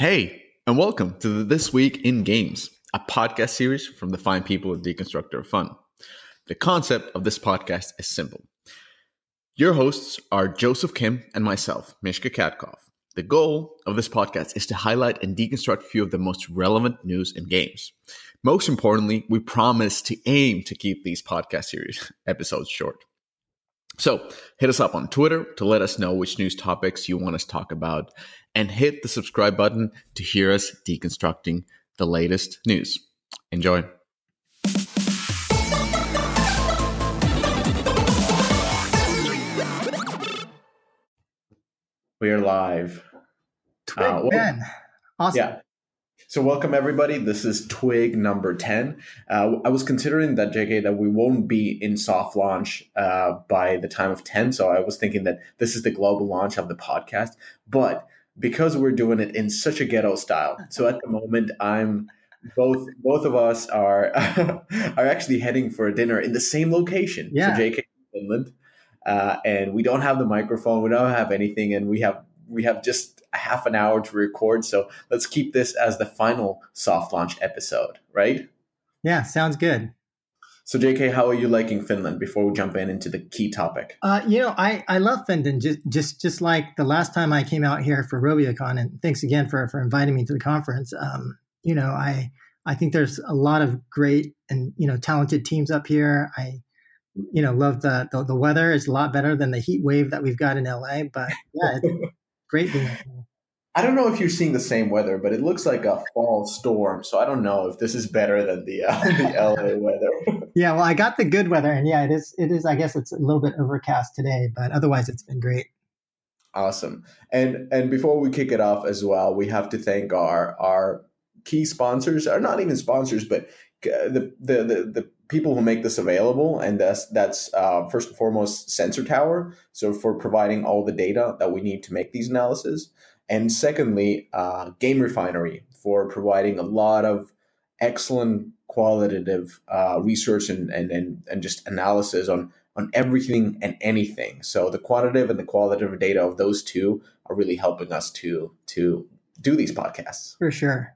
Hey, and welcome to This Week in Games, a podcast series from the fine people of Deconstructor of Fun. The concept of this podcast is simple. Your hosts are Joseph Kim and myself, Mishka Katkov. The goal of this podcast is to highlight and deconstruct a few of the most relevant news in games. Most importantly, we promise to aim to keep these podcast series episodes short. So hit us up on Twitter to let us know which news topics you want us to talk about, and hit the subscribe button to hear us deconstructing the latest news. Enjoy. We are live. Twig uh, well, Awesome. Yeah. So, welcome everybody. This is Twig number 10. Uh, I was considering that, JK, that we won't be in soft launch uh, by the time of 10. So, I was thinking that this is the global launch of the podcast. But because we're doing it in such a ghetto style, so at the moment, I'm both both of us are are actually heading for a dinner in the same location. Yeah. So JK Finland, uh, and we don't have the microphone, we don't have anything, and we have we have just a half an hour to record. So let's keep this as the final soft launch episode, right? Yeah, sounds good. So, JK, how are you liking Finland? Before we jump in into the key topic, uh, you know, I, I love Finland just just just like the last time I came out here for RovioCon, and thanks again for for inviting me to the conference. Um, you know, I I think there's a lot of great and you know talented teams up here. I you know love the the, the weather is a lot better than the heat wave that we've got in LA, but yeah, great. I don't know if you're seeing the same weather, but it looks like a fall storm. So I don't know if this is better than the uh, the LA weather. yeah, well, I got the good weather, and yeah, it is. It is. I guess it's a little bit overcast today, but otherwise, it's been great. Awesome. And and before we kick it off as well, we have to thank our our key sponsors, are not even sponsors, but the the the, the people who make this available, and that's that's uh, first and foremost Sensor Tower. So for providing all the data that we need to make these analyses. And secondly, uh, Game Refinery for providing a lot of excellent qualitative uh, research and, and, and, and just analysis on, on everything and anything. So the quantitative and the qualitative data of those two are really helping us to, to do these podcasts. For sure.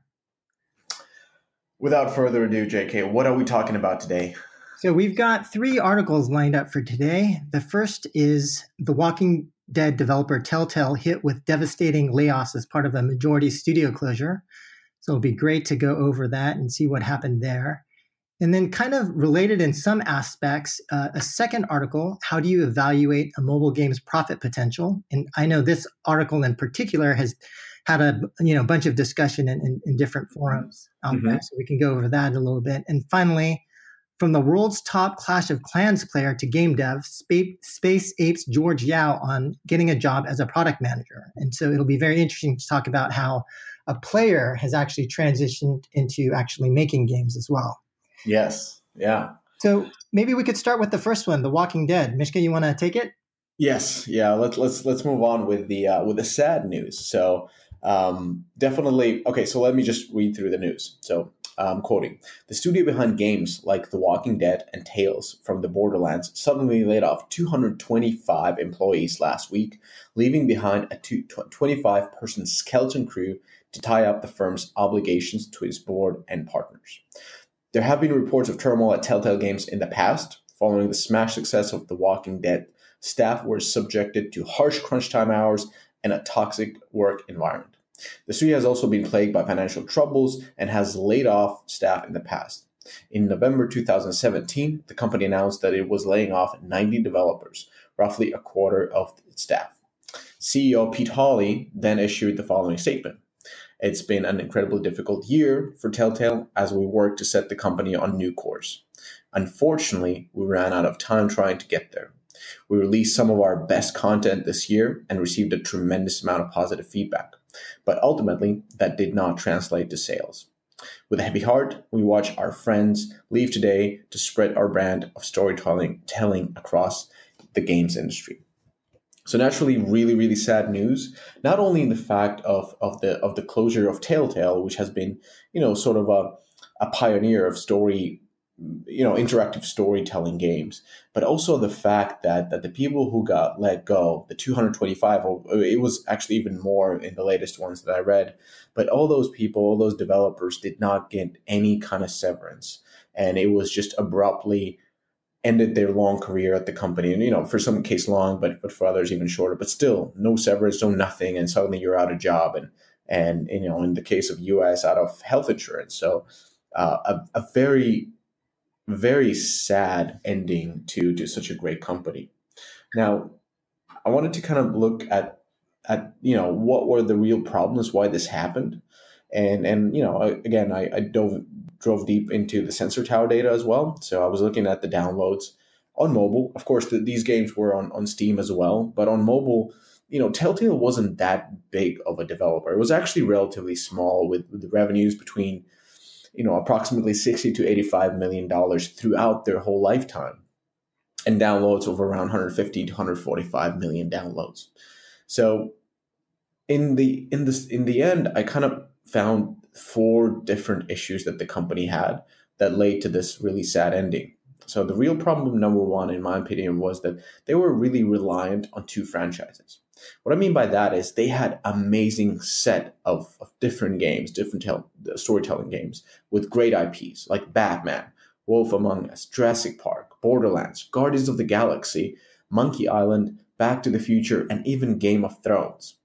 Without further ado, JK, what are we talking about today? So we've got three articles lined up for today. The first is The Walking Dead developer Telltale hit with devastating layoffs as part of a majority studio closure. So it'll be great to go over that and see what happened there. And then, kind of related in some aspects, uh, a second article How do you evaluate a mobile game's profit potential? And I know this article in particular has had a you know bunch of discussion in, in, in different forums mm-hmm. So we can go over that a little bit. And finally, from the world's top Clash of Clans player to game dev, Space Apes George Yao on getting a job as a product manager. And so it'll be very interesting to talk about how a player has actually transitioned into actually making games as well. Yes. Yeah. So maybe we could start with the first one, The Walking Dead. Mishka, you want to take it? Yes. Yeah. Let's let's let's move on with the uh, with the sad news. So um, definitely. Okay. So let me just read through the news. So um, quoting, the studio behind games like The Walking Dead and Tales from the Borderlands suddenly laid off 225 employees last week, leaving behind a 25 person skeleton crew to tie up the firm's obligations to its board and partners. There have been reports of turmoil at Telltale Games in the past. Following the smash success of The Walking Dead, staff were subjected to harsh crunch time hours and a toxic work environment. The studio has also been plagued by financial troubles and has laid off staff in the past. In November 2017, the company announced that it was laying off 90 developers, roughly a quarter of its staff. CEO Pete Hawley then issued the following statement It's been an incredibly difficult year for Telltale as we work to set the company on new course. Unfortunately, we ran out of time trying to get there. We released some of our best content this year and received a tremendous amount of positive feedback. But ultimately, that did not translate to sales. With a heavy heart, we watch our friends leave today to spread our brand of storytelling telling across the games industry. So naturally, really, really sad news. Not only in the fact of, of the of the closure of Telltale, which has been, you know, sort of a, a pioneer of story you know interactive storytelling games but also the fact that that the people who got let go the 225 it was actually even more in the latest ones that i read but all those people all those developers did not get any kind of severance. And it was just abruptly ended their long career at the company. And you know for some case long but but for others even shorter. But still no severance no nothing. And suddenly you're out of job. And and you know in the case of us out of health insurance. So uh, a, a very very sad ending to to such a great company. Now, I wanted to kind of look at at you know what were the real problems why this happened, and and you know again I, I dove drove deep into the sensor tower data as well. So I was looking at the downloads on mobile. Of course, the, these games were on on Steam as well, but on mobile. You know, Telltale wasn't that big of a developer. It was actually relatively small with, with the revenues between you know approximately 60 to 85 million dollars throughout their whole lifetime and downloads of around 150 to 145 million downloads. So in the in this in the end i kind of found four different issues that the company had that led to this really sad ending so the real problem number one in my opinion was that they were really reliant on two franchises what I mean by that is they had amazing set of, of different games, different tel- storytelling games with great IPs like Batman, Wolf Among Us, Jurassic Park, Borderlands, Guardians of the Galaxy, Monkey Island, Back to the Future, and even Game of Thrones.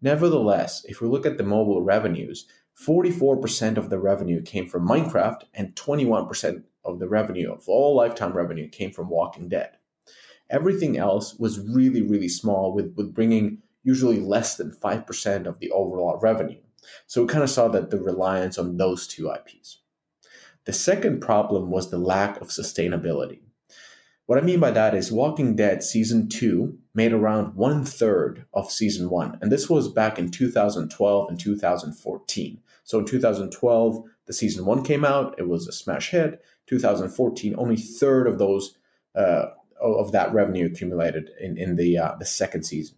Nevertheless, if we look at the mobile revenues, 44% of the revenue came from Minecraft and 21% of the revenue of all lifetime revenue came from Walking Dead. Everything else was really, really small, with, with bringing usually less than 5% of the overall revenue. So we kind of saw that the reliance on those two IPs. The second problem was the lack of sustainability. What I mean by that is Walking Dead Season 2 made around one third of Season 1, and this was back in 2012 and 2014. So in 2012, the Season 1 came out, it was a smash hit. 2014, only third of those uh, of that revenue accumulated in, in the uh, the second season.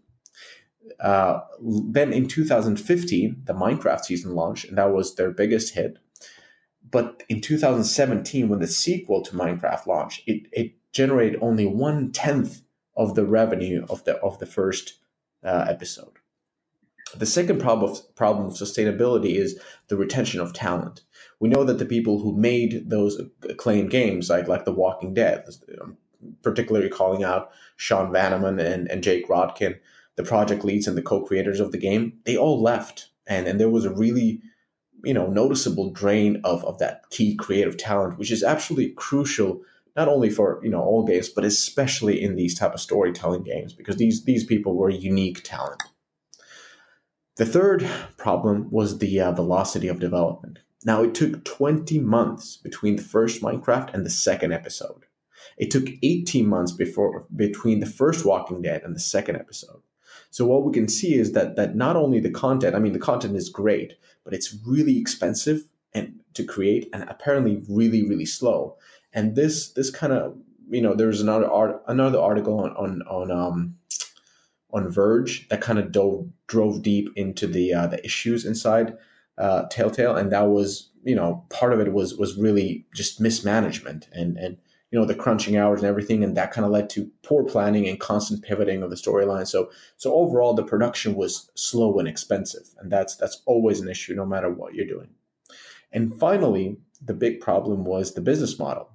Uh, then in 2015, the Minecraft season launched, and that was their biggest hit. But in 2017, when the sequel to Minecraft launched, it, it generated only one tenth of the revenue of the of the first uh, episode. The second problem of, problem of sustainability is the retention of talent. We know that the people who made those acclaimed games, like like The Walking Dead, um, particularly calling out Sean Vanaman and, and Jake Rodkin, the project leads and the co-creators of the game, they all left. And, and there was a really, you know, noticeable drain of, of that key creative talent, which is absolutely crucial not only for you know all games, but especially in these type of storytelling games, because these these people were unique talent. The third problem was the uh, velocity of development. Now, it took 20 months between the first Minecraft and the second episode. It took 18 months before between the first Walking Dead and the second episode. So what we can see is that that not only the content, I mean the content is great, but it's really expensive and to create and apparently really really slow. And this this kind of you know there's another art another article on on on um on Verge that kind of dove drove deep into the uh, the issues inside uh, Telltale, and that was you know part of it was was really just mismanagement and and you know the crunching hours and everything and that kind of led to poor planning and constant pivoting of the storyline. So so overall the production was slow and expensive and that's that's always an issue no matter what you're doing. And finally the big problem was the business model.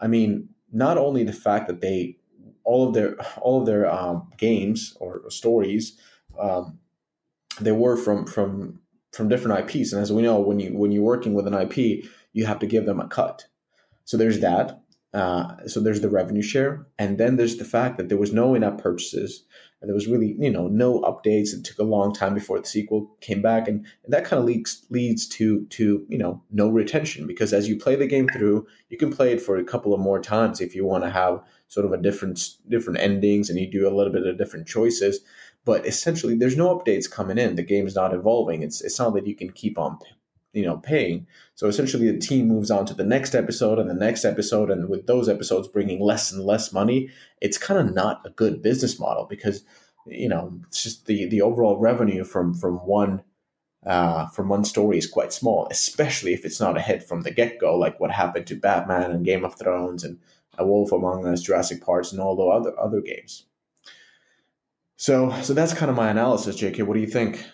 I mean not only the fact that they all of their all of their um, games or, stories um, they were from from from different ips and as we know when you when you're working with an ip you have to give them a cut. So there's that uh, so there's the revenue share, and then there's the fact that there was no in-app purchases, and there was really you know no updates. It took a long time before the sequel came back, and, and that kind of leads leads to to you know no retention. Because as you play the game through, you can play it for a couple of more times if you want to have sort of a different different endings and you do a little bit of different choices. But essentially, there's no updates coming in. The game's not evolving. It's it's not that you can keep on you know paying so essentially the team moves on to the next episode and the next episode and with those episodes bringing less and less money it's kind of not a good business model because you know it's just the the overall revenue from from one uh, from one story is quite small, especially if it's not a hit from the get go, like what happened to Batman and Game of Thrones and A Wolf Among Us, Jurassic Park, and all the other other games. So, so that's kind of my analysis, JK. What do you think?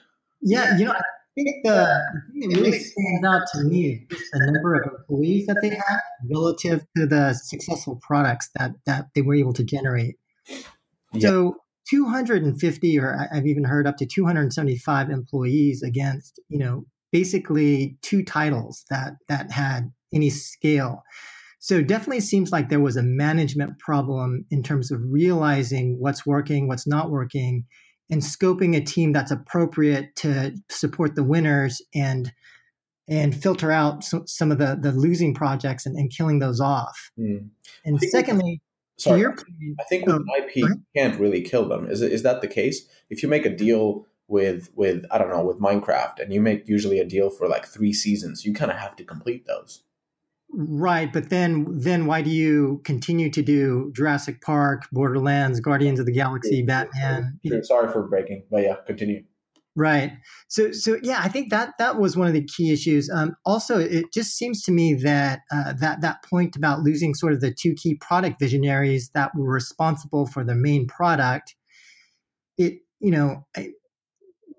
Yeah, you know, I think the, thing that really stands out to me is the number of employees that they had relative to the successful products that that they were able to generate. So 250 or I've even heard up to 275 employees against, you know, basically two titles that that had any scale. So it definitely seems like there was a management problem in terms of realizing what's working, what's not working, and scoping a team that's appropriate to support the winners and and filter out some, some of the the losing projects and, and killing those off. Mm. And secondly, Sorry, your, I think with oh, IP can't really kill them. Is is that the case? If you make a deal with with I don't know with Minecraft and you make usually a deal for like three seasons, you kind of have to complete those. Right, but then then why do you continue to do Jurassic Park, Borderlands, Guardians of the Galaxy, Batman? Sorry for breaking, but yeah, continue. Right. So, so yeah, I think that that was one of the key issues. Um, also, it just seems to me that uh, that that point about losing sort of the two key product visionaries that were responsible for the main product, it you know,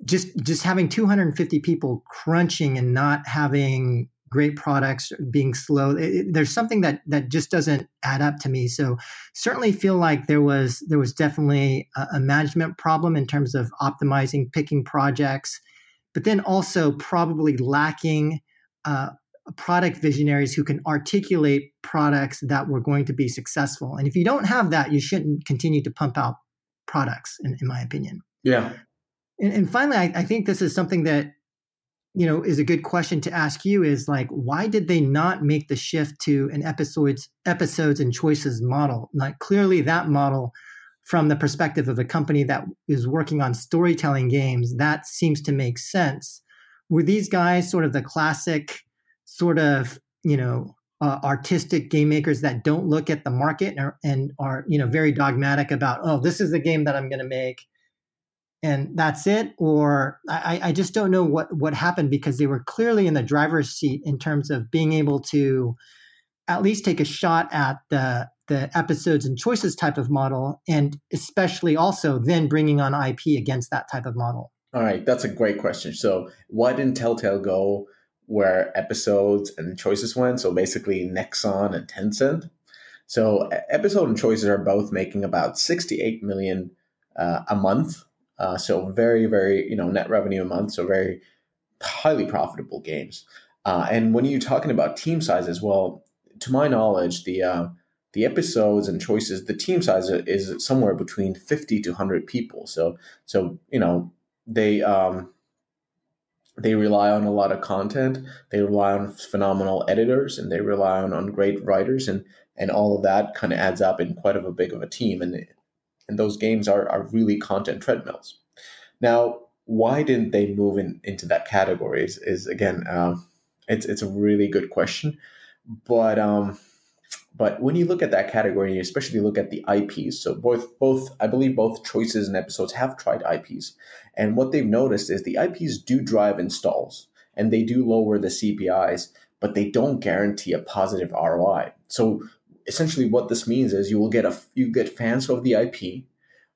just just having 250 people crunching and not having great products being slow. It, there's something that that just doesn't add up to me. So certainly feel like there was there was definitely a, a management problem in terms of optimizing picking projects but then also probably lacking uh, product visionaries who can articulate products that were going to be successful. And if you don't have that you shouldn't continue to pump out products in, in my opinion. Yeah. And, and finally I, I think this is something that you know is a good question to ask you is like why did they not make the shift to an episodes episodes and choices model? Like clearly that model from the perspective of a company that is working on storytelling games that seems to make sense. Were these guys sort of the classic sort of you know uh, artistic game makers that don't look at the market and are, and are you know very dogmatic about oh this is the game that i'm going to make and that's it or I, I just don't know what what happened because they were clearly in the driver's seat in terms of being able to at least take a shot at the the episodes and choices type of model and especially also then bringing on ip against that type of model. All right that's a great question. So why didn't telltale go where episodes and choices went? So basically nexon and tencent. So episode and choices are both making about 68 million uh, a month uh, so very, very, you know, net revenue a month. So very highly profitable games. Uh, and when you're talking about team size as well, to my knowledge, the uh, the episodes and choices, the team size is somewhere between 50 to 100 people. So, so you know, they um, they rely on a lot of content. They rely on phenomenal editors, and they rely on, on great writers, and and all of that kind of adds up in quite of a big of a team. And and those games are, are really content treadmills. Now, why didn't they move in, into that category is, is again, um, it's, it's a really good question. But um, but when you look at that category, you especially look at the IPs, so both both I believe both choices and episodes have tried IPs, and what they've noticed is the IPs do drive installs and they do lower the CPIs, but they don't guarantee a positive ROI. So essentially what this means is you will get a you get fans of the IP,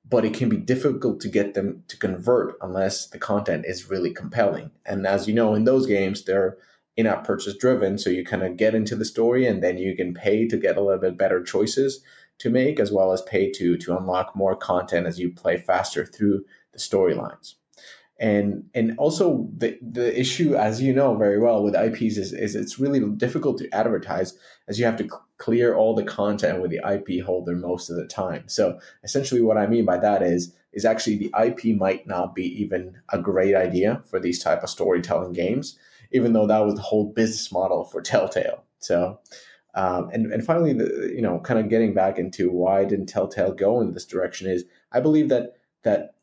but it can be difficult to get them to convert unless the content is really compelling. And as you know, in those games, they're in-app purchase driven, so you kind of get into the story and then you can pay to get a little bit better choices to make, as well as pay to to unlock more content as you play faster through the storylines and and also the the issue as you know very well with IPs is, is it's really difficult to advertise as you have to clear all the content with the IP holder most of the time. So essentially what I mean by that is is actually the IP might not be even a great idea for these type of storytelling games even though that was the whole business model for Telltale. So um, and and finally the you know kind of getting back into why didn't Telltale go in this direction is I believe that that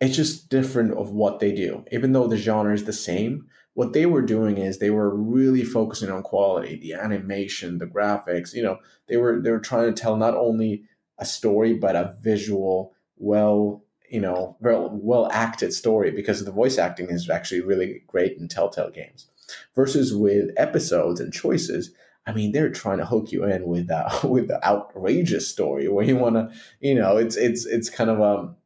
it's just different of what they do. Even though the genre is the same, what they were doing is they were really focusing on quality, the animation, the graphics. You know, they were they were trying to tell not only a story but a visual, well you know well well acted story because the voice acting is actually really great in Telltale games. Versus with episodes and choices, I mean, they're trying to hook you in with that with the outrageous story where you want to, you know, it's it's it's kind of um,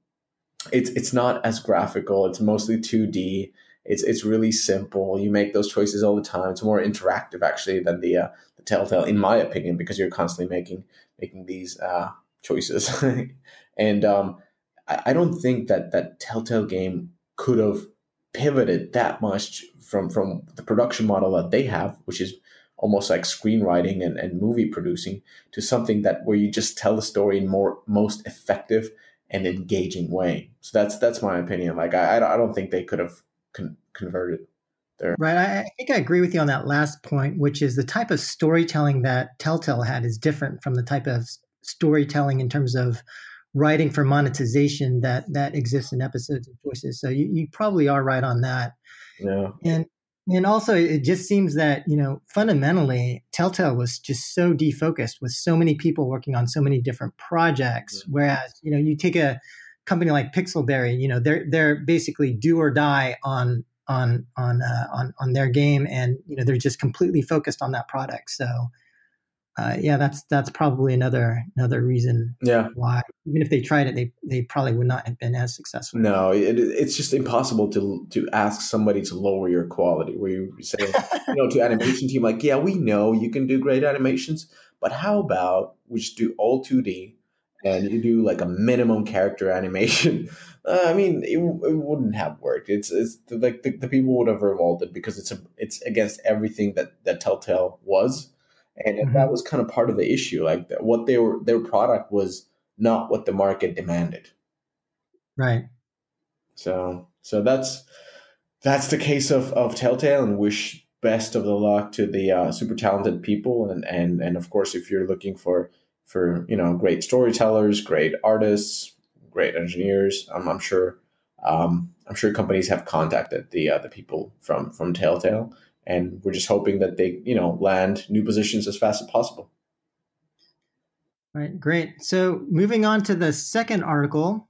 it's it's not as graphical. It's mostly two D. It's it's really simple. You make those choices all the time. It's more interactive actually than the uh, the Telltale, in my opinion, because you're constantly making making these uh, choices. and um, I, I don't think that that Telltale game could have pivoted that much from from the production model that they have, which is almost like screenwriting and, and movie producing, to something that where you just tell the story in more most effective and engaging way. So that's that's my opinion. Like I I don't think they could have con- converted there. Right. I, think I agree with you on that last point, which is the type of storytelling that Telltale had is different from the type of storytelling in terms of writing for monetization that that exists in episodes and choices. So you, you probably are right on that. Yeah. And and also it just seems that, you know, fundamentally Telltale was just so defocused with so many people working on so many different projects. Yeah. Whereas, you know, you take a company like Pixelberry, you know, they're they're basically do or die on on on uh, on on their game, and you know they're just completely focused on that product. So, uh, yeah, that's that's probably another another reason. Yeah. Why even if they tried it, they they probably would not have been as successful. No, it, it's just impossible to to ask somebody to lower your quality. Where you say, you know, to animation team, like, yeah, we know you can do great animations, but how about we just do all two D and you do like a minimum character animation uh, I mean, it, it wouldn't have worked. It's it's like the, the, people would have revolted because it's a, it's against everything that that Telltale was, and mm-hmm. that was kind of part of the issue. Like what they were, their product was not what the market demanded. Right. So so that's that's the case of of Telltale, and wish best of the luck to the uh, super talented people, and and and of course, if you're looking for for you know great storytellers, great artists, great engineers. I'm, I'm sure um, I'm sure companies have contacted the uh, the people from from Telltale, and we're just hoping that they you know land new positions as fast as possible. All right, great. So moving on to the second article,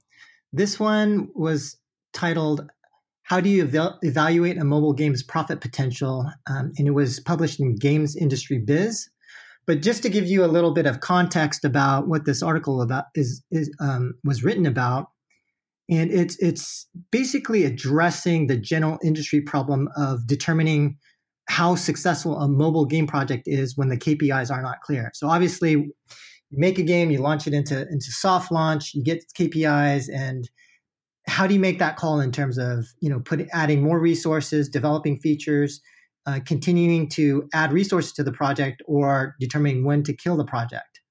this one was titled "How do you eval- evaluate a mobile game's profit potential?" Um, and it was published in Games Industry Biz. But just to give you a little bit of context about what this article about is, is um, was written about, and it's it's basically addressing the general industry problem of determining how successful a mobile game project is when the KPIs are not clear. So obviously, you make a game, you launch it into into soft launch, you get KPIs, and how do you make that call in terms of you know putting adding more resources, developing features, uh, continuing to add resources to the project or determining when to kill the project.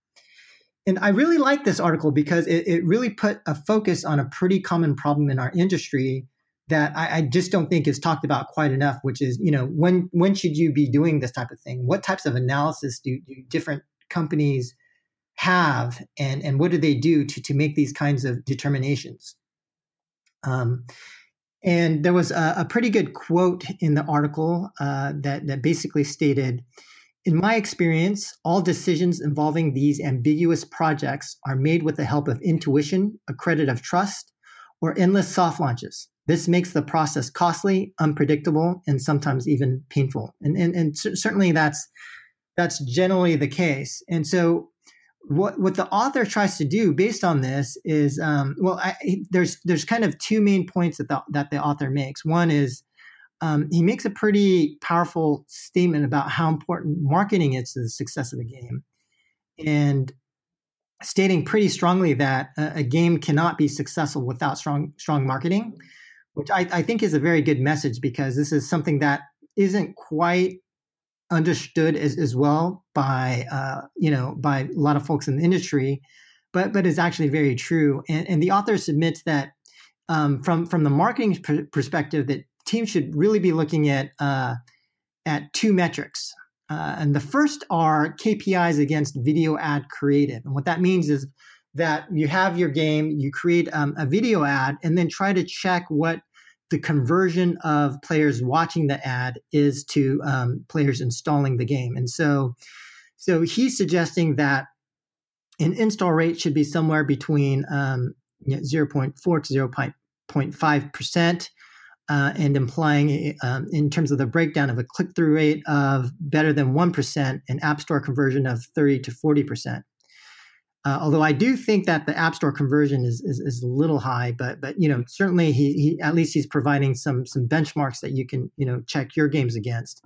And I really like this article because it, it really put a focus on a pretty common problem in our industry that I, I, just don't think is talked about quite enough, which is, you know, when when should you be doing this type of thing? What types of analysis do, do different companies have and, and what do they do to, to make these kinds of determinations? Um, and there was a, a pretty good quote in the article uh, that, that basically stated In my experience, all decisions involving these ambiguous projects are made with the help of intuition, a credit of trust, or endless soft launches. This makes the process costly, unpredictable, and sometimes even painful. And, and, and certainly that's, that's generally the case. And so what what the author tries to do based on this is um, well I, there's there's kind of two main points that the, that the author makes. One is um, he makes a pretty powerful statement about how important marketing is to the success of the game and stating pretty strongly that a, a game cannot be successful without strong strong marketing which I, I think is a very good message because this is something that isn't quite understood as, as well by uh, you know by a lot of folks in the industry, but but is actually very true. And, and the author submits that um, from from the marketing pr- perspective, that teams should really be looking at uh, at two metrics. Uh, and the first are KPIs against video ad creative. And what that means is that you have your game, you create um, a video ad, and then try to check what the conversion of players watching the ad is to um, players installing the game. And so, so he's suggesting that an install rate should be somewhere between um, 0.4 to 0.5 percent uh, and implying, um, in terms of the breakdown of a click through rate of better than 1% and App Store conversion of 30 to 40%. Uh, although I do think that the App Store conversion is, is, is a little high, but but you know certainly he, he at least he's providing some some benchmarks that you can you know check your games against.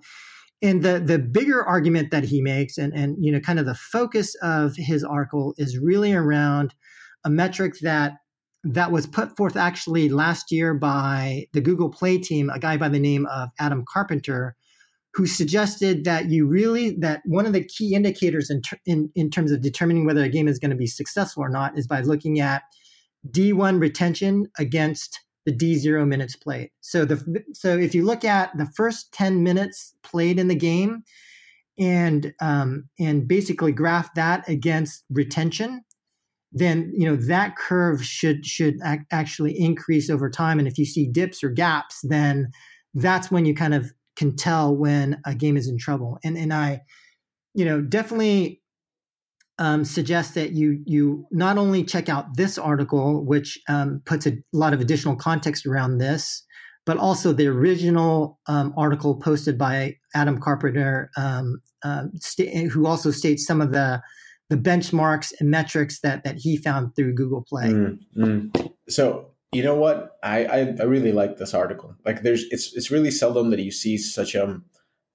And the the bigger argument that he makes, and and you know kind of the focus of his article is really around a metric that that was put forth actually last year by the Google Play team, a guy by the name of Adam Carpenter, who suggested that you really that one of the key indicators in, ter- in, in terms of determining whether a game is going to be successful or not is by looking at D1 retention against the D0 minutes played. So the so if you look at the first 10 minutes played in the game and um, and basically graph that against retention, then you know that curve should should ac- actually increase over time and if you see dips or gaps then that's when you kind of can tell when a game is in trouble and and i you know definitely um, suggest that you you not only check out this article which um, puts a lot of additional context around this but also the original um, article posted by adam carpenter um, uh, st- who also states some of the the benchmarks and metrics that that he found through Google Play. Mm, mm. So you know what? I, I, I really like this article. Like there's it's it's really seldom that you see such a um,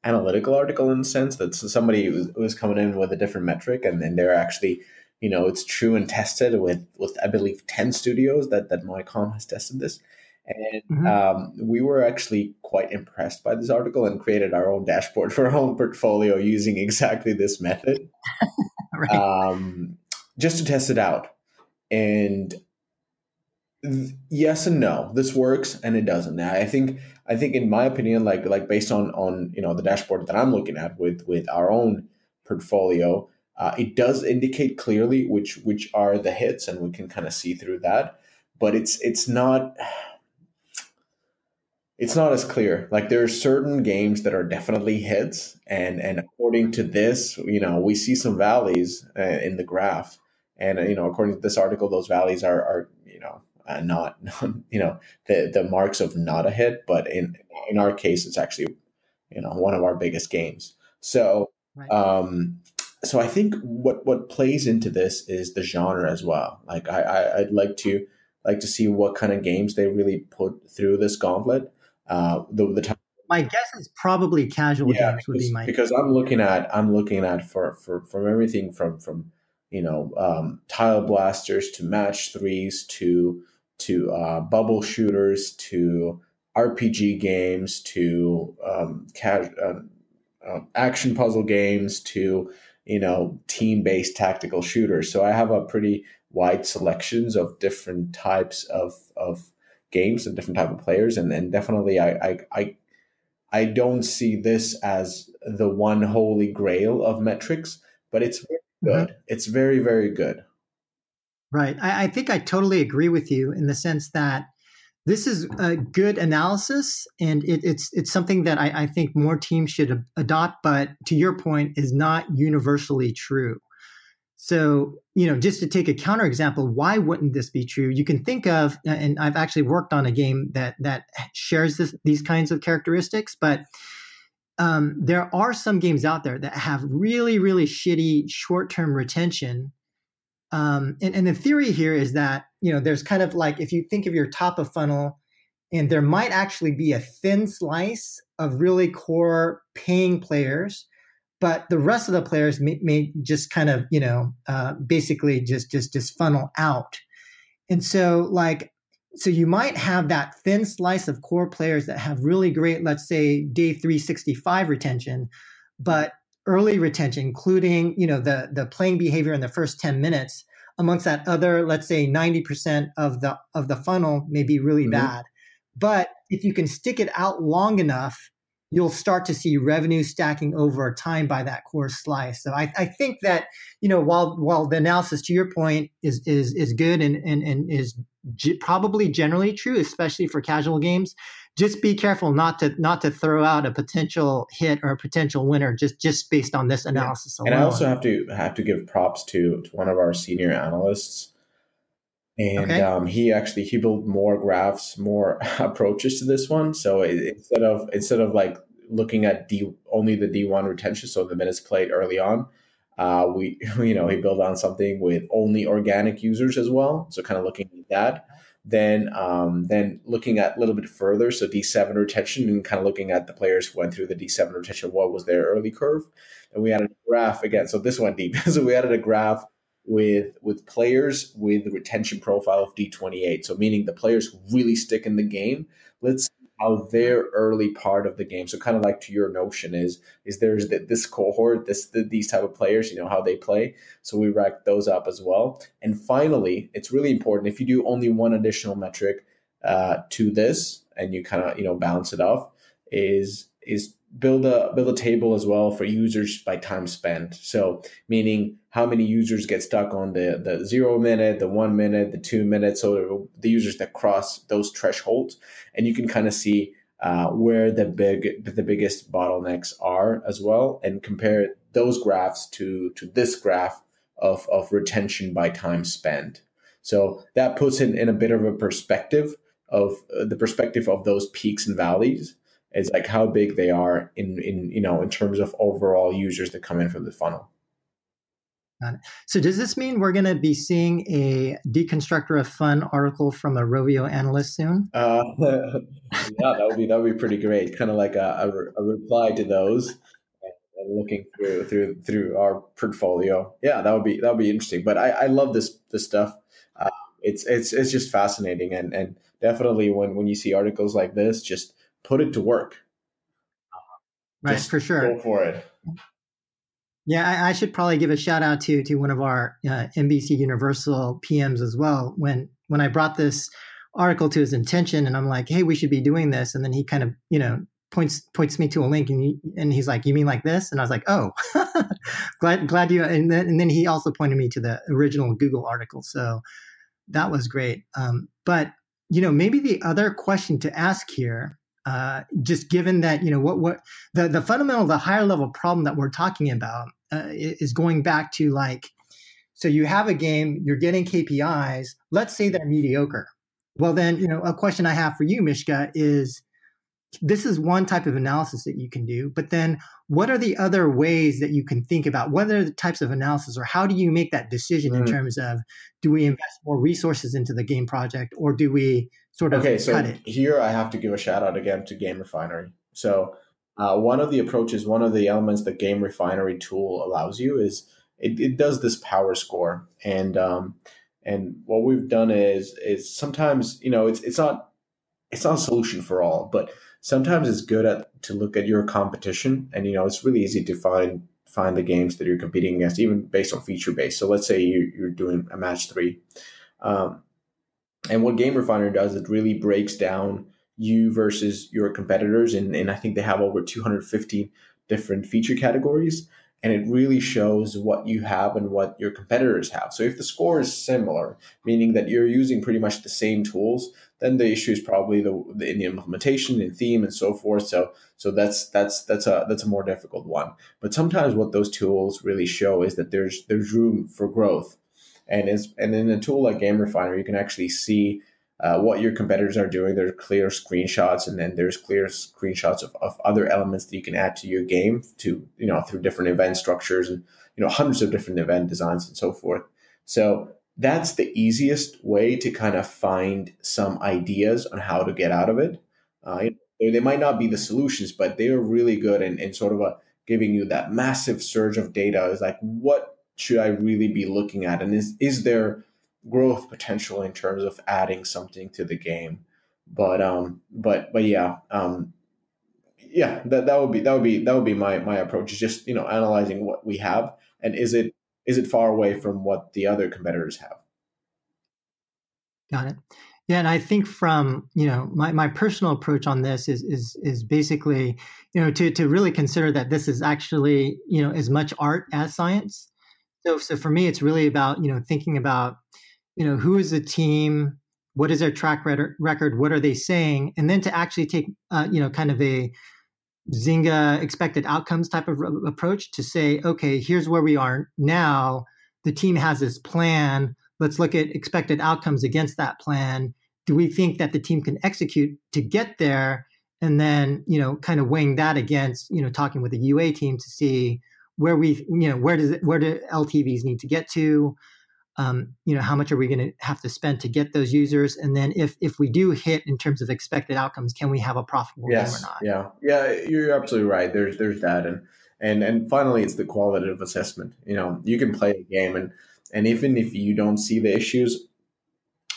analytical article in the sense that somebody was, was coming in with a different metric and, and they're actually you know it's true and tested with with I believe ten studios that that MyCom has tested this. And mm-hmm. um, we were actually quite impressed by this article and created our own dashboard for our own portfolio using exactly this method. right. um, just to test it out. And yes and no, this works and it doesn't. I think I think in my opinion, like like based on on you know the dashboard that I'm looking at with with our own portfolio, uh, it does indicate clearly which which are the hits, and we can kind of see through that. But it's it's not it's not as clear. Like there are certain games that are definitely hits, and and according to this, you know, we see some valleys uh, in the graph, and you know, according to this article, those valleys are are you know uh, not you know the the marks of not a hit, but in in our case, it's actually you know one of our biggest games. So. Right. Um, so I think what what plays into this is the genre as well. Like I, I I'd like to like to see what kind of games they really put through this gauntlet uh, the the time. My guess is probably casual yeah, games would be my because I'm looking at I'm looking at for for from everything from from you know um, tile blasters to match threes to to uh, bubble shooters to RPG games to um, uh, uh, action puzzle games to you know team based tactical shooters. So I have a pretty wide selections of different types of of games and different type of players, and and definitely I I I, I don't see this as the one holy grail of metrics, but it's very good. Mm-hmm. It's very very good. Right. I, I think I totally agree with you in the sense that this is a good analysis and it, it's it's something that I, I, think more teams should adopt but to your point is not universally true so, you know, just to take a counterexample, why wouldn't this be true? You can think of, and I've actually worked on a game that that shares this, these kinds of characteristics, but um, there are some games out there that have really, really shitty short-term retention. Um, and, and the theory here is that you know there's kind of like if you think of your top of funnel, and there might actually be a thin slice of really core paying players but the rest of the players may, may just kind of you know uh, basically just just just funnel out. And so like so you might have that thin slice of core players that have really great let's say day 365 retention but early retention including you know the the playing behavior in the first 10 minutes amongst that other let's say 90% of the of the funnel may be really mm-hmm. bad but if you can stick it out long enough you'll start to see revenue stacking over time by that core slice. So I, I think that you know while while the analysis to your point is is is good and and, and is g- probably generally true, especially for casual games. Just be careful not to not to throw out a potential hit or a potential winner just just based on this analysis yeah. And I also have to have to give props to, to one of our senior analysts and Okay. um, he actually he built more graphs, more approaches to this one. So it, instead of instead of like looking at D only the D one retention, so the minutes played early on, uh, we you know he built on something with only organic users as well. So kind of looking at that. Then um, then looking at a little bit further, so D seven retention and kind of looking at the players who went through the D seven retention, what was their early curve, and we added a graph again. So this went deep. so we added a graph with with players with retention profile of D28. So meaning the players who really stick in the game. Let's how their early part of the game. So kind of like to your notion is is there's the, this cohort, this the, these type of players, you know how they play. So we rack those up as well. And finally, it's really important if you do only one additional metric uh, to this and you kind of you know balance it off is is build a build a table as well for users by time spent. So meaning how many users get stuck on the the zero minute, the one minute, the two minutes, so the users that cross those thresholds, and you can kind of see uh, where the big the biggest bottlenecks are as well, and compare those graphs to to this graph of of retention by time spent. So that puts it in a bit of a perspective of uh, the perspective of those peaks and valleys is like how big they are in in you know in terms of overall users that come in from the funnel. So does this mean we're going to be seeing a deconstructor of fun article from a Rovio analyst soon? Uh, yeah, that would be that would be pretty great. Kind of like a, a, a reply to those, and looking through through through our portfolio. Yeah, that would be that would be interesting. But I, I love this this stuff. Uh, it's it's it's just fascinating, and and definitely when when you see articles like this, just put it to work. Right, Just for sure. Go for it. Yeah, I, I, should probably give a shout out to to one of our uh, NBC Universal PMs as well. When when I brought this article to his intention, and I'm like, "Hey, we should be doing this," and then he kind of you know points points me to a link, and he, and he's like, "You mean like this?" And I was like, "Oh, glad glad you." And then and then he also pointed me to the original Google article, so that was great. Um, but you know, maybe the other question to ask here uh, just given that you know what what the the fundamental the higher level problem that we're talking about uh, is going back to like so you have a game you're getting KPIs let's say they're mediocre well then you know a question I have for you Mishka is this is one type of analysis that you can do but then what are the other ways that you can think about what are the types of analysis or how do you make that decision mm-hmm. in terms of do we invest more resources into the game project or do we sort of okay so here i have to give a shout out again to game refinery. So uh, one of the approaches one of the elements that game refinery tool allows you is it, it does this power score. And um, and what we've done is is sometimes you know it's it's not it's not a solution for all but sometimes it's good at to look at your competition and you know it's really easy to find find the games that you're competing against even based on feature base so let's say you, you're doing a match three. Um, and what game refinery does it really breaks down you versus your competitors and, and i think they have over 250 different feature categories and it really shows what you have and what your competitors have. So if the score is similar, meaning that you're using pretty much the same tools, then the issue is probably the, the in the implementation and theme and so forth. So so that's that's that's a that's a more difficult one. But sometimes what those tools really show is that there's there's room for growth, and is and in a tool like Game Refinery, you can actually see uh, what your competitors are doing. There's clear screenshots, and then there's clear screenshots of, of other elements that you can add to your game to you know through different event structures and you know hundreds of different event designs and so forth. So that's the easiest way to kind of find some ideas on how to get out of it. Uh, you know, they might not be the solutions, but they are really good in, in sort of a giving you that massive surge of data. Is like what should I really be looking at, and is is there growth potential in terms of adding something to the game. But um, but but yeah, um, yeah, that, that would be that would be that would be my my approach. Is just you know analyzing what we have and is it is it far away from what the other competitors have. Got it. Yeah, and I think from you know my, my personal approach on this is is is basically you know to to really consider that this is actually you know as much art as science. So so for me, it's really about you know thinking about you know who is the team what is their track record what are they saying and then to actually take uh, you know kind of a zynga expected outcomes type of approach to say okay here's where we are now the team has this plan let's look at expected outcomes against that plan. Do we think that the team can execute to get there? And then, you know, kind of weighing that against, you know, talking with the UA team to see where we, you know, where does it, where do LTVs need to get to? Um, you know, how much are we going to have to spend to get those users? And then if if we do hit in terms of expected outcomes, can we have a profitable yes, game or not? Yeah, yeah, you're absolutely right. There's there's that, and and and finally, it's the qualitative assessment. You know, you can play a game and and even if you don't see the issues,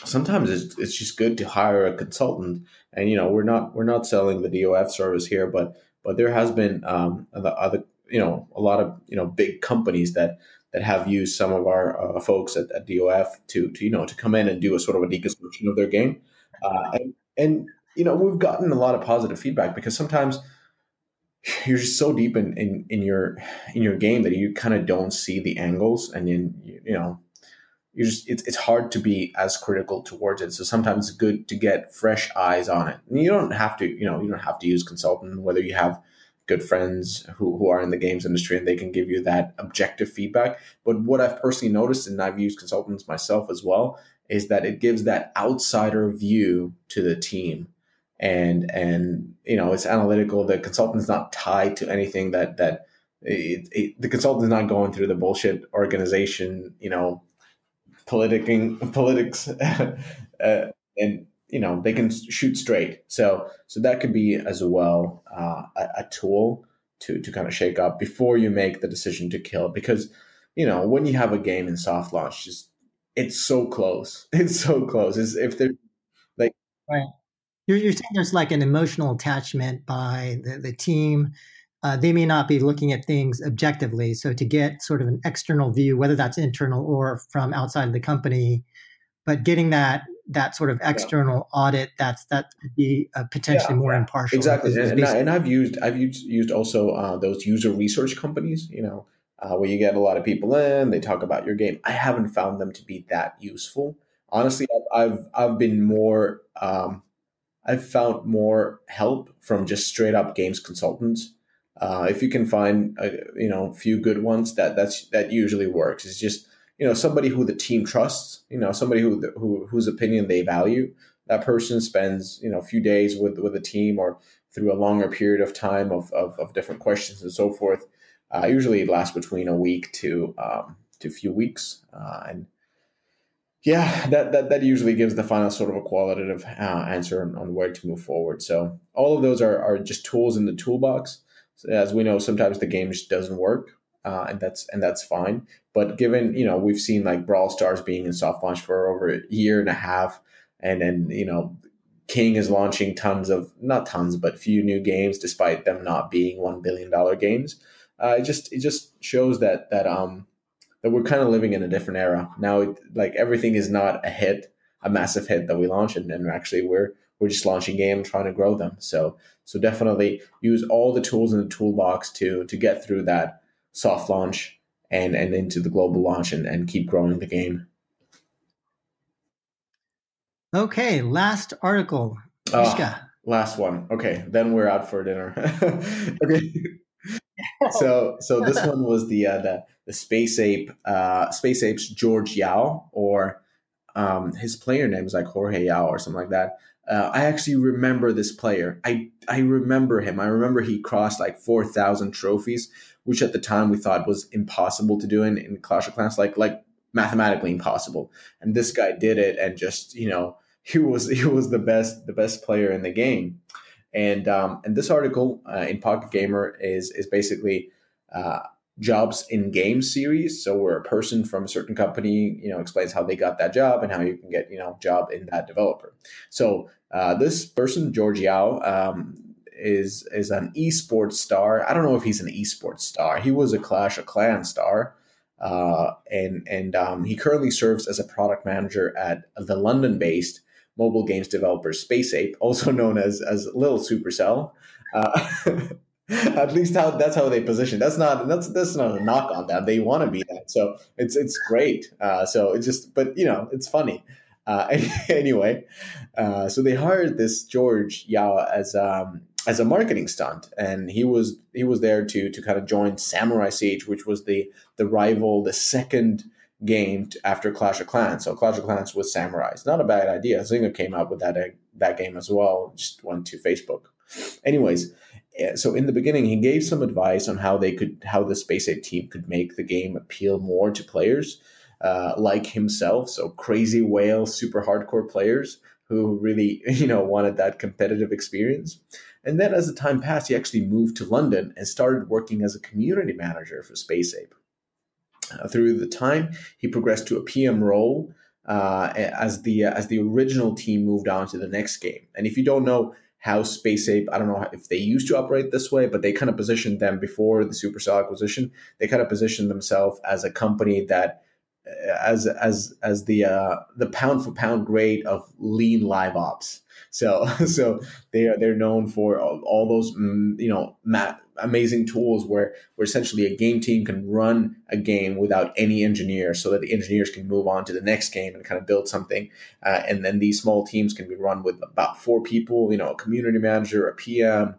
sometimes it's, it's just good to hire a consultant. And you know, we're not we're not selling the DOF service here, but but there has been um, the other you know a lot of you know big companies that that have used some of our uh, folks at, at, DOF to to you know to come in and do a sort of a deconstruction of their game, uh, and and you know we've gotten a lot of positive feedback because sometimes you're just so deep in, in, in your in your game that you kind of don't see the angles and then you, you know you just it's, it's hard to be as critical towards it. So sometimes it's good to get fresh eyes on it. And you don't have to you know you don't have to use consultant whether you have good friends who, who are in the games industry and they can give you that objective feedback but what i've personally noticed and i've used consultants myself as well is that it gives that outsider view to the team and and you know it's analytical. The consultant's not tied to anything that that it, it, the consultant is not going through the bullshit organization, you know, politicking politics, uh, and you know they can shoot straight. So so that could be as well uh, a, a tool to to kind of shake up before you make the decision to kill because you know when you have a game in soft launch just it's so close it's so close it's, if they're like right you're, you're saying there's like an emotional attachment by the, the team. Uh, they may not be looking at things objectively. So to get sort of an external view, whether that's internal or from outside of the company, but getting that that sort of external yeah. audit that's that could be uh, potentially yeah, more impartial. Exactly, and, and, I, and, I've used I've used used also uh, those user research companies. You know, uh, where you get a lot of people in, they talk about your game. I haven't found them to be that useful. Honestly, I've I've, I've been more um, I've found more help from just straight up games consultants. Uh, if you can find a, you know a few good ones, that that's that usually works. It's just you know somebody who the team trusts, you know somebody who who whose opinion they value. That person spends you know a few days with with a team or through a longer period of time of of, of different questions and so forth. Uh, usually, it lasts between a week to um, to a few weeks, uh, and yeah, that, that that usually gives the final sort of a qualitative uh, answer on, on, where to move forward. So all of those are, are just tools in the toolbox. So as we know, sometimes the game just doesn't work, uh, and that's and that's fine. But given you know we've seen like Brawl Stars being in soft launch for over a year and a half, and then you know King is launching tons of not tons but few new games despite them not being one billion dollar games. Uh, it just it just shows that that um that we're kind of living in a different era now. It, like everything is not a hit, a massive hit that we launch, and, and actually we're we're just launching games, trying to grow them. So so definitely use all the tools in the toolbox to to get through that soft launch and and into the global launch and, and keep growing the game. Okay, last article. Oh, last one. Okay, then we're out for dinner. okay. so so this one was the uh, the the space ape uh, space apes George Yao or um, his player name is like Jorge Yao or something like that. Uh, I actually remember this player. I I remember him. I remember he crossed like four thousand trophies, which at the time we thought was impossible to do in, in Clash of Clans, like like mathematically impossible. And this guy did it, and just you know he was he was the best the best player in the game. And um, and this article uh, in Pocket Gamer is is basically uh, jobs in game series. So where a person from a certain company, you know, explains how they got that job and how you can get you know job in that developer. So uh, this person George Yao um, is is an esports star. I don't know if he's an esports star. He was a Clash of Clans star. Uh, and and um, he currently serves as a product manager at the London-based mobile games developer Space Ape, also known as as Little Supercell. Uh, at least how that's how they position. That's not that's that's not a knock on them. They want to be that, so it's it's great. Uh, so it's just, but you know, it's funny. Uh, anyway, uh, so they hired this George Yao as um, as a marketing stunt, and he was he was there to to kind of join Samurai Siege, which was the the rival, the second game after Clash of Clans. So Clash of Clans with samurais, not a bad idea. Zynga came up with that that game as well. Just went to Facebook. Anyways, eh, so in the beginning, he gave some advice on how they could, how the Space Ape team could make the game appeal more to players uh, like himself. So crazy whale, super hardcore players who really, you know, wanted that competitive experience. And then as the time passed, he actually moved to London and started working as a community manager for Space Ape. Uh, through the time, he progressed to a PM role uh, as the uh, as the original team moved on to the next game. And if you don't know how Space Ape, I don't know if they used to operate this way, but they kind of positioned them before the Supercell acquisition. They kind of positioned themselves as a company that as as as the uh, the pound for pound grade of lean live ops. So so they are they're known for all, those mm, you know ma- amazing tools where where essentially a game team can run a game without any engineers, so that the engineers can move on to the next game and kind of build something. Uh, and then these small teams can be run with about four people. You know, a community manager, a PM.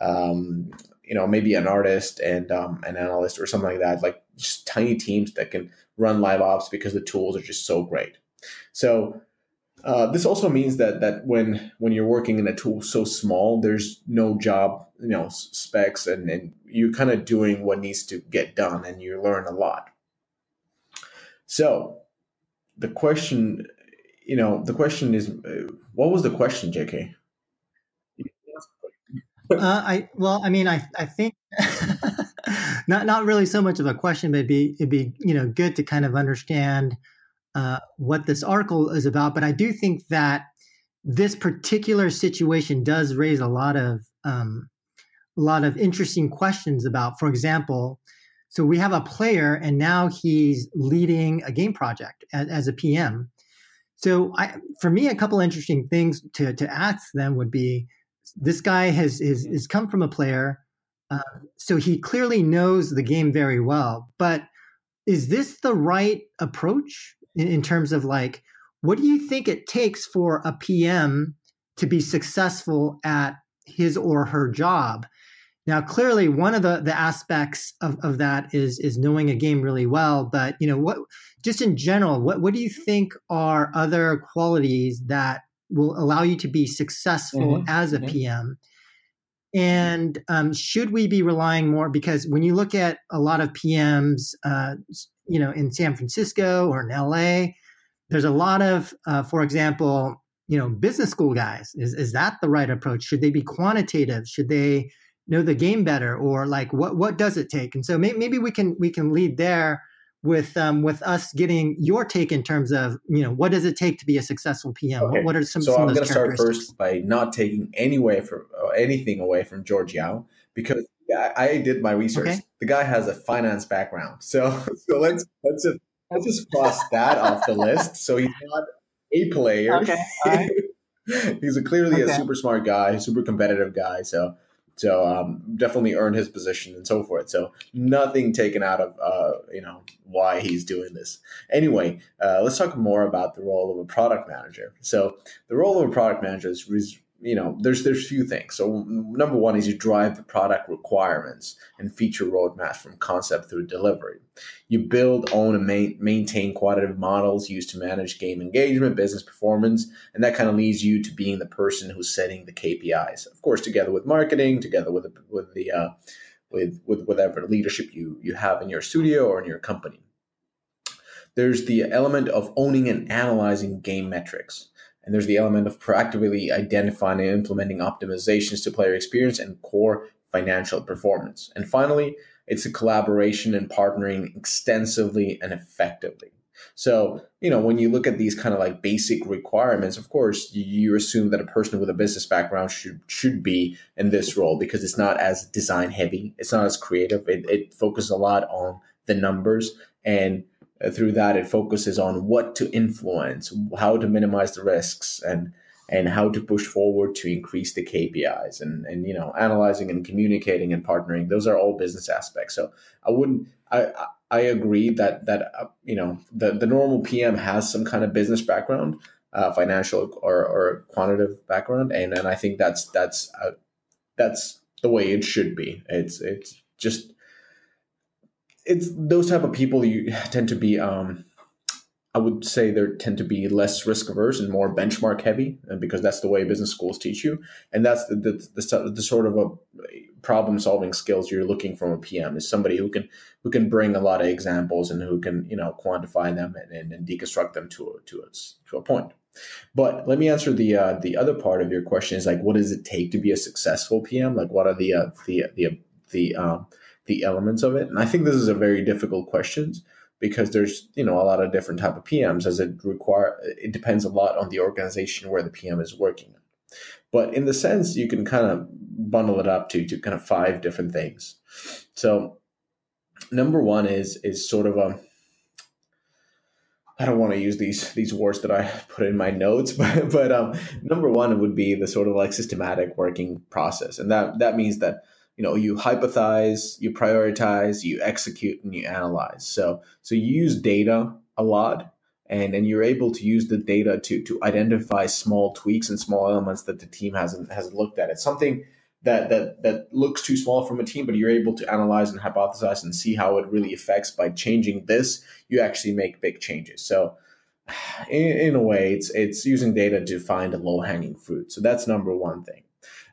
Um, you know, maybe an artist and um, an analyst or something like that, like just tiny teams that can run live ops because the tools are just so great. So uh, this also means that that when when you're working in a tool so small, there's no job you know specs, and, and you're kind of doing what needs to get done, and you learn a lot. So the question, you know, the question is, uh, what was the question, J.K.? Uh, I well, I mean, I I think not not really so much of a question, but it'd be it'd be you know good to kind of understand uh, what this article is about. But I do think that this particular situation does raise a lot of um, a lot of interesting questions about, for example, so we have a player and now he's leading a game project as, as a PM. So I, for me, a couple interesting things to, to ask them would be, this guy has is, is come from a player uh, so he clearly knows the game very well. But is this the right approach in, in terms of like, what do you think it takes for a PM to be successful at his or her job? Now, clearly, one of the, the aspects of, of that is is knowing a game really well. But you know, what just in general, what what do you think are other qualities that will allow you to be successful mm-hmm. as a mm-hmm. PM? And um, should we be relying more? Because when you look at a lot of PMs, uh, you know, in San Francisco or in LA, there's a lot of, uh, for example, you know, business school guys. Is is that the right approach? Should they be quantitative? Should they know the game better, or like what what does it take? And so may, maybe we can we can lead there with um, with us getting your take in terms of you know what does it take to be a successful PM? Okay. What are some? So some I'm going to start first by not taking any way from uh, anything away from George Yao because I, I did my research. Okay. The guy has a finance background, so so let's let's just let's just cross that off the list. So he's not a player. Okay. Right. he's a, clearly okay. a super smart guy, super competitive guy. So so um, definitely earned his position and so forth. So nothing taken out of uh, you know why he's doing this. Anyway, uh, let's talk more about the role of a product manager. So the role of a product manager is you know, there's there's few things. So number one is you drive the product requirements and feature roadmaps from concept through delivery. You build, own, and ma- maintain quantitative models used to manage game engagement, business performance, and that kind of leads you to being the person who's setting the KPIs. Of course, together with marketing, together with with the uh, with with whatever leadership you you have in your studio or in your company. There's the element of owning and analyzing game metrics. And there's the element of proactively identifying and implementing optimizations to player experience and core financial performance. And finally, it's a collaboration and partnering extensively and effectively. So, you know, when you look at these kind of like basic requirements, of course, you assume that a person with a business background should should be in this role because it's not as design heavy, it's not as creative. It, it focuses a lot on the numbers and through that it focuses on what to influence how to minimize the risks and and how to push forward to increase the KPIs and and you know analyzing and communicating and partnering those are all business aspects. So I wouldn't I I agree that that uh, you know the the normal PM has some kind of business background uh, financial or, or quantitative background. And and I think that's that's uh, that's the way it should be. It's it's just it's those type of people you tend to be um I would say they tend to be less risk averse and more benchmark heavy, because that's the way business schools teach you, and that's the the, the, the sort of a problem solving skills you're looking from a PM is somebody who can who can bring a lot of examples and who can you know quantify them and, and, and deconstruct them to a, to a, to a point. But let me answer the uh, the other part of your question is like what does it take to be a successful PM? Like what are the uh, the the the um, the elements of it? And I think this is a very difficult question because there's you know a lot of different type of PMs as it require it depends a lot on the organization where the PM is working. But in the sense you can kind of bundle it up to to kind of five different things. So number one is is sort of a I don't want to use these these words that I put in my notes, but but um, number one would be the sort of like systematic working process, and that that means that you know you hypothesize you prioritize you execute and you analyze. So so you use data a lot and and you're able to use the data to to identify small tweaks and small elements that the team hasn't hasn't looked at. It's something that that that looks too small from a team but you're able to analyze and hypothesize and see how it really affects by changing this you actually make big changes. So in, in a way it's it's using data to find a low hanging fruit. So that's number one thing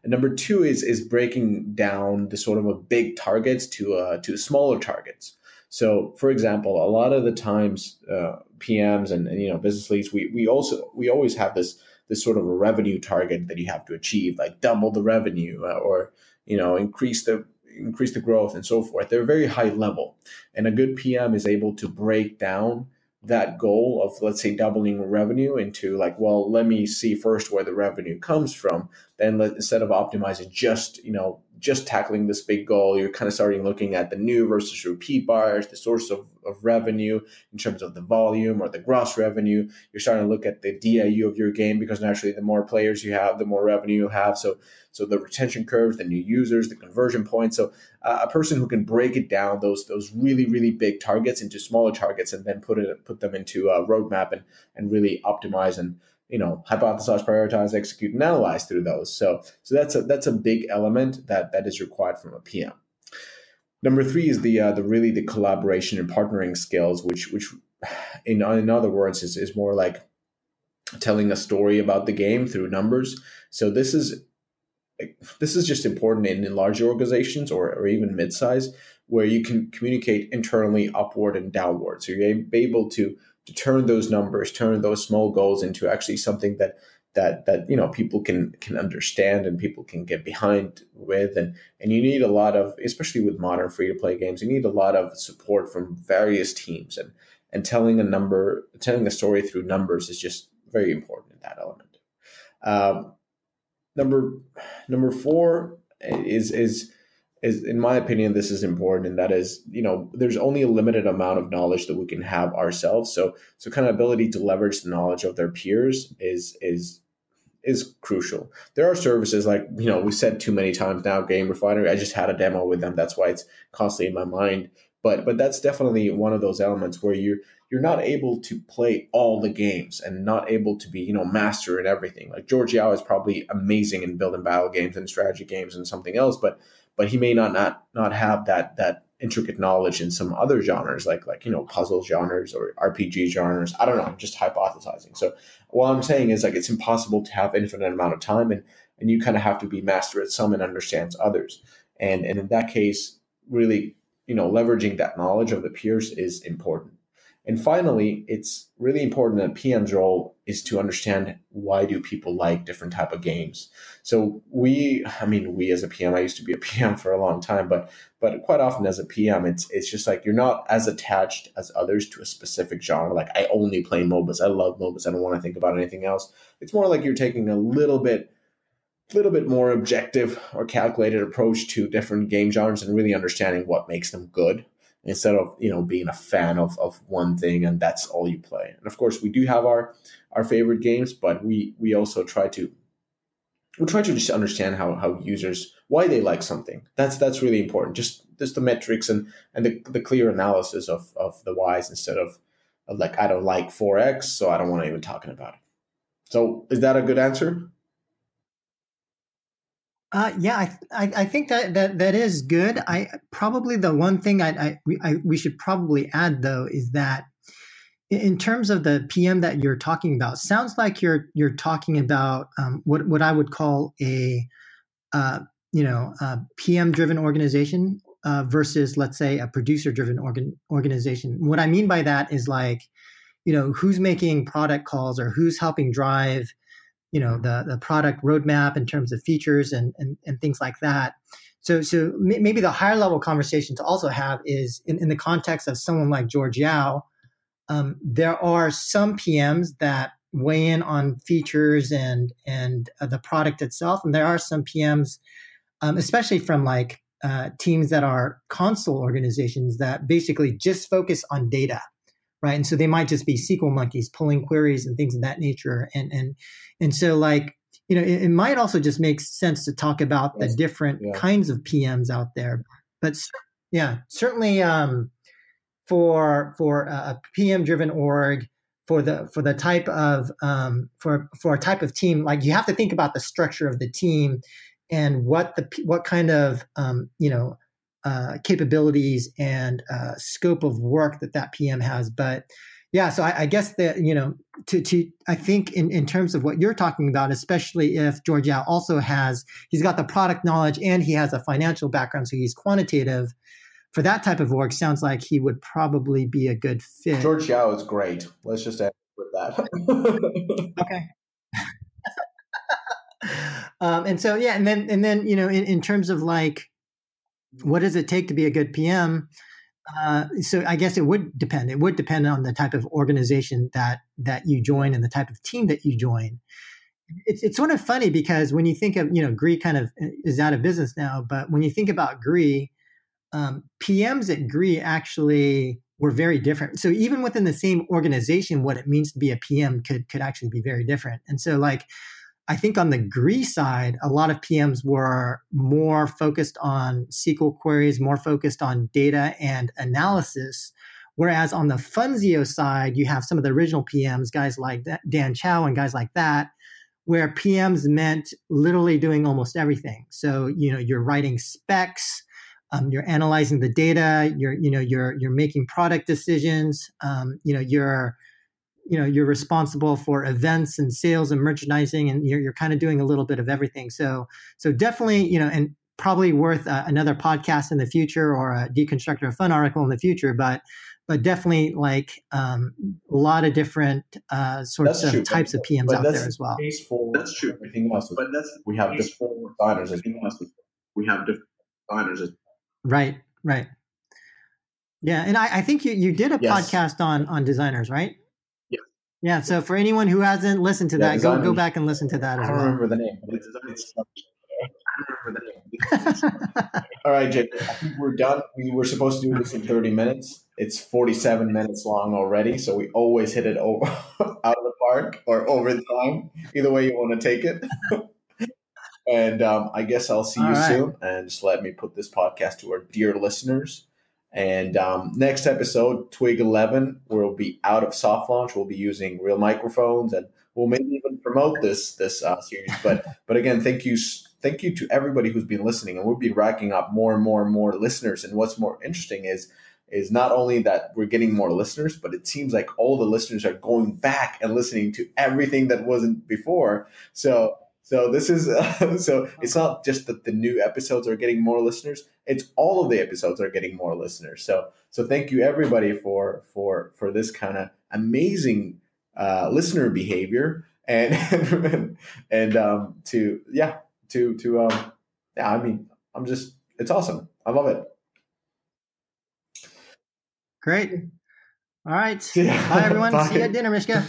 and number two is is breaking down the sort of a big targets to uh, to smaller targets. So, for example, a lot of the times uh, PMs and, and you know business leads, we we also we always have this this sort of a revenue target that you have to achieve, like double the revenue uh, or you know increase the increase the growth and so forth. They're very high level, and a good PM is able to break down that goal of let's say doubling revenue into like well let me see first where the revenue comes from. Then let, instead of optimizing just you know just tackling this big goal you're kind of starting looking at the new versus repeat buyers the source of, of revenue in terms of the volume or the gross revenue you're starting to look at the dau of your game because naturally the more players you have the more revenue you have so so the retention curves, the new users, the conversion points. So uh, a person who can break it down those those really really big targets into smaller targets and then put it put them into a roadmap and and really optimize and you know hypothesize, prioritize, execute, and analyze through those. So so that's a that's a big element that that is required from a PM. Number three is the uh, the really the collaboration and partnering skills, which which in in other words is is more like telling a story about the game through numbers. So this is this is just important in, in larger organizations or, or even mid-size where you can communicate internally upward and downward so you're able to to turn those numbers turn those small goals into actually something that that that you know people can can understand and people can get behind with. And and you need a lot of especially with modern free to play games you need a lot of support from various teams. And and telling a number telling a story through numbers is just very important in that element. Um, number number four is is is in my opinion this is important and that is you know there's only a limited amount of knowledge that we can have ourselves. So so kind of ability to leverage the knowledge of their peers is is is crucial. There are services like you know we said too many times now game refinery i just had a demo with them. That's why it's constantly in my mind. But but that's definitely one of those elements where you you're not able to play all the games and not able to be, you know, master in everything. Like George Yao is probably amazing in building battle games and strategy games and something else, but but he may not not not have that that intricate knowledge in some other genres like like you know puzzle genres or RPG genres. I don't know. I'm just hypothesizing. So what I'm saying is like it's impossible to have infinite amount of time and and you kind of have to be master at some and understands others. And and in that case, really, you know, leveraging that knowledge of the peers is important. And finally, it's really important that PM's role is to understand why do people like different type of games. So we, I mean, we as a PM, I used to be a PM for a long time, but but quite often as a PM, it's it's just like you're not as attached as others to a specific genre. Like I only play MOBAs. I love MOBAs. I don't want to think about anything else. It's more like you're taking a little bit little bit more objective or calculated approach to different game genres and really understanding what makes them good instead of you know being a fan of, of one thing and that's all you play. And of course we do have our our favorite games but we we also try to we try to just understand how how users why they like something. That's that's really important. Just just the metrics and and the, the clear analysis of of the whys instead of, of like i don't like 4x so i don't want to even talking about it. So is that a good answer uh, yeah, I, I, I think that, that that is good. I probably the one thing I, I, we, I we should probably add though is that in terms of the PM that you're talking about, sounds like you're you're talking about um, what what I would call a uh, you know PM driven organization uh, versus let's say a producer driven organ- organization. What I mean by that is like you know who's making product calls or who's helping drive you know the the product roadmap in terms of features and and, and things like that so so maybe the higher level conversation to also have is in, in the context of someone like george yao um, there are some pms that weigh in on features and and uh, the product itself and there are some pms um, especially from like uh, teams that are console organizations that basically just focus on data right? And so they might just be SQL monkeys pulling queries and things of that nature. And and and so like you know, it, it might also just make sense to talk about yes. the different yeah. kinds of PMs out there. But yeah, certainly um, for for a PM driven org. For the for the type of um, for for a type of team, like you have to think about the structure of the team and what the what kind of um, you know uh, capabilities and uh, scope of work that that PM has. But yeah, so I, I, guess that you know, to to I think in in terms of what you're talking about, especially if George Yao also has he's got the product knowledge and he has a financial background, so he's quantitative. For that type of work, sounds like he would probably be a good fit. George Yao is great. Let's just end with that. okay. um, and so yeah, and then and then you know, in, in terms of like what does it take to be a good PM? Uh, so I guess it would depend. It would depend on the type of organization that that you join and the type of team that you join. It's it's sort of funny because when you think of you know Gree kind of uh, is out of business now, but when you think about Gree, um, PMs at Gree actually were very different. So even within the same organization, what it means to be a PM could could actually be very different. And so like I think on the Gree side, a lot of PMs were more focused on SQL queries, more focused on data and analysis. Whereas on the Funzio side, you have some of the original PMs, guys like Dan Chow and guys like that, where PMs meant literally doing almost everything. So, you know, you're writing specs, um, you're analyzing the data, you're, you know, you're, you're making product decisions, um, you know, you're, you know you're responsible for events and sales and merchandising and you're, you're kind of doing a little bit of everything so so definitely you know and probably worth uh, another podcast in the future or a deconstructor of fun article in the future but but definitely like um, a lot of different uh, sorts that's of true, types but, of PMs out there as well. For that's true. Everything else, but that's we have different designers. Everything else, we have different designers. Right, right. Yeah, and I, I think you you did a yes. podcast on on designers, right? Yeah. So for anyone who hasn't listened to yeah, that, go go back and listen to that. I don't well. remember the name. It's, it's, I don't remember the name. All right, Jake. I think we're done. We were supposed to do this in 30 minutes. It's 47 minutes long already, so we always hit it over out of the park or over the time. Either way you want to take it. and um, I guess I'll see you right. soon. And just let me put this podcast to our dear listeners. And um, next episode, Twig 11, we'll be out of soft launch. We'll be using real microphones, and we'll maybe even promote this this uh, series. But but again, thank you thank you to everybody who's been listening, and we'll be racking up more and more and more listeners. And what's more interesting is is not only that we're getting more listeners, but it seems like all the listeners are going back and listening to everything that wasn't before. So so this is uh, so it's not just that the new episodes are getting more listeners; it's all of the episodes are getting more listeners. So so thank you everybody for for for this kind of amazing uh, listener behavior and and, and um, to yeah to to um, yeah I mean I'm just it's awesome I love it. Great. All right. Bye everyone. Bye. See you at dinner, Mishka.